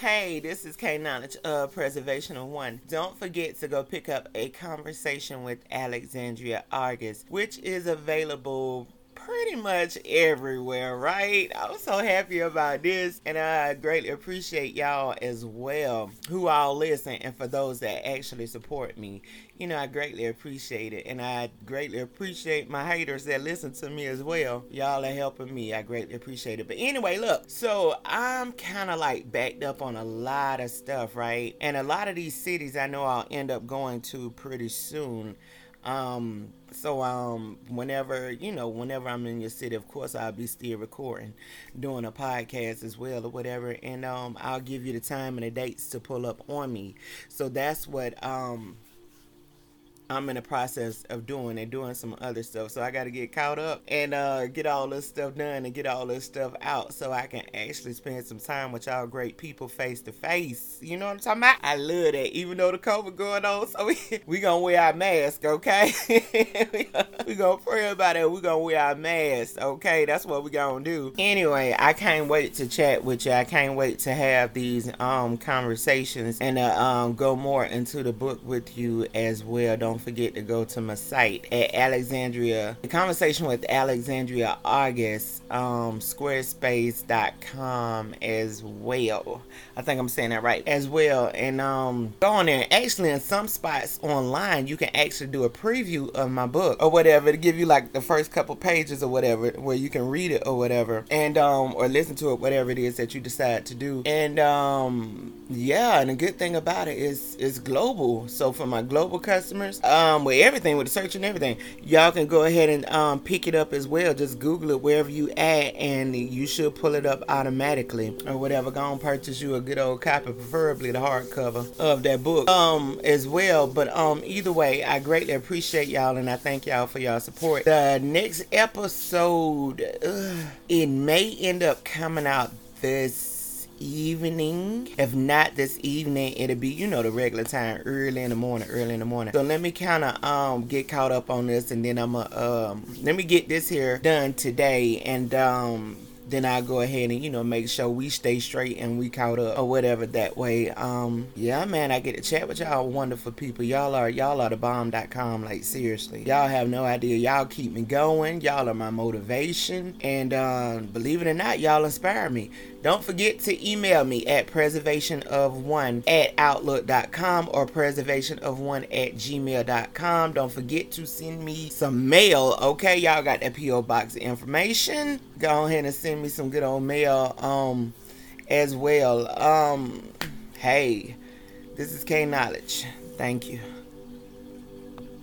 Hey, this is K Knowledge of Preservation of One. Don't forget to go pick up a conversation with Alexandria August, which is available pretty much everywhere, right? I'm so happy about this, and I greatly appreciate y'all as well who all listen, and for those that actually support me. You know, I greatly appreciate it, and I greatly appreciate my haters that listen to me as well. Y'all are helping me. I greatly appreciate it. But anyway, look, so I'm kind of like backed up on a lot of stuff, right? And a lot of these cities I know I'll end up going to pretty soon. Um, so um, whenever you know, whenever I'm in your city, of course I'll be still recording, doing a podcast as well or whatever, and um, I'll give you the time and the dates to pull up on me. So that's what um I'm in the process of doing and doing some other stuff. So I got to get caught up and uh, get all this stuff done and get all this stuff out so I can actually spend some time with y'all great people face to face. You know what I'm talking about? I love that. Even though the COVID going on, so we we gonna wear our mask, okay? we gonna pray about it. We gonna wear our mask, okay? That's what we gonna do. Anyway, I can't wait to chat with you. I can't wait to have these um conversations and uh, um go more into the book with you as well. Don't forget to go to my site at Alexandria. The conversation with Alexandria August, um, squarespace.com as well. I think I'm saying that right as well. And um, go on there. Actually, in some spots online, you can actually do a preview of my book or whatever to give you like the first couple pages or whatever where you can read it or whatever and um or listen to it whatever it is that you decide to do and um yeah and the good thing about it is it's global so for my global customers um, with everything, with the search and everything. Y'all can go ahead and um, pick it up as well. Just Google it wherever you at, and you should pull it up automatically or whatever. Go and purchase you a good old copy, preferably the hardcover of that book um, as well. But um, either way, I greatly appreciate y'all, and I thank y'all for y'all support. The next episode, uh, it may end up coming out this evening. If not this evening, it'll be, you know, the regular time, early in the morning, early in the morning. So let me kind of um get caught up on this and then I'm going to um let me get this here done today and um then I go ahead and you know make sure we stay straight and we caught up or whatever that way. Um, yeah, man, I get to chat with y'all wonderful people. Y'all are y'all are the bomb.com. Like seriously, y'all have no idea. Y'all keep me going. Y'all are my motivation, and uh, believe it or not, y'all inspire me. Don't forget to email me at preservationof1 at outlook.com or preservationof1 at gmail.com. Don't forget to send me some mail, okay? Y'all got that P.O. Box information. Go ahead and send me some good old mail um, as well. Um, hey, this is K Knowledge. Thank you.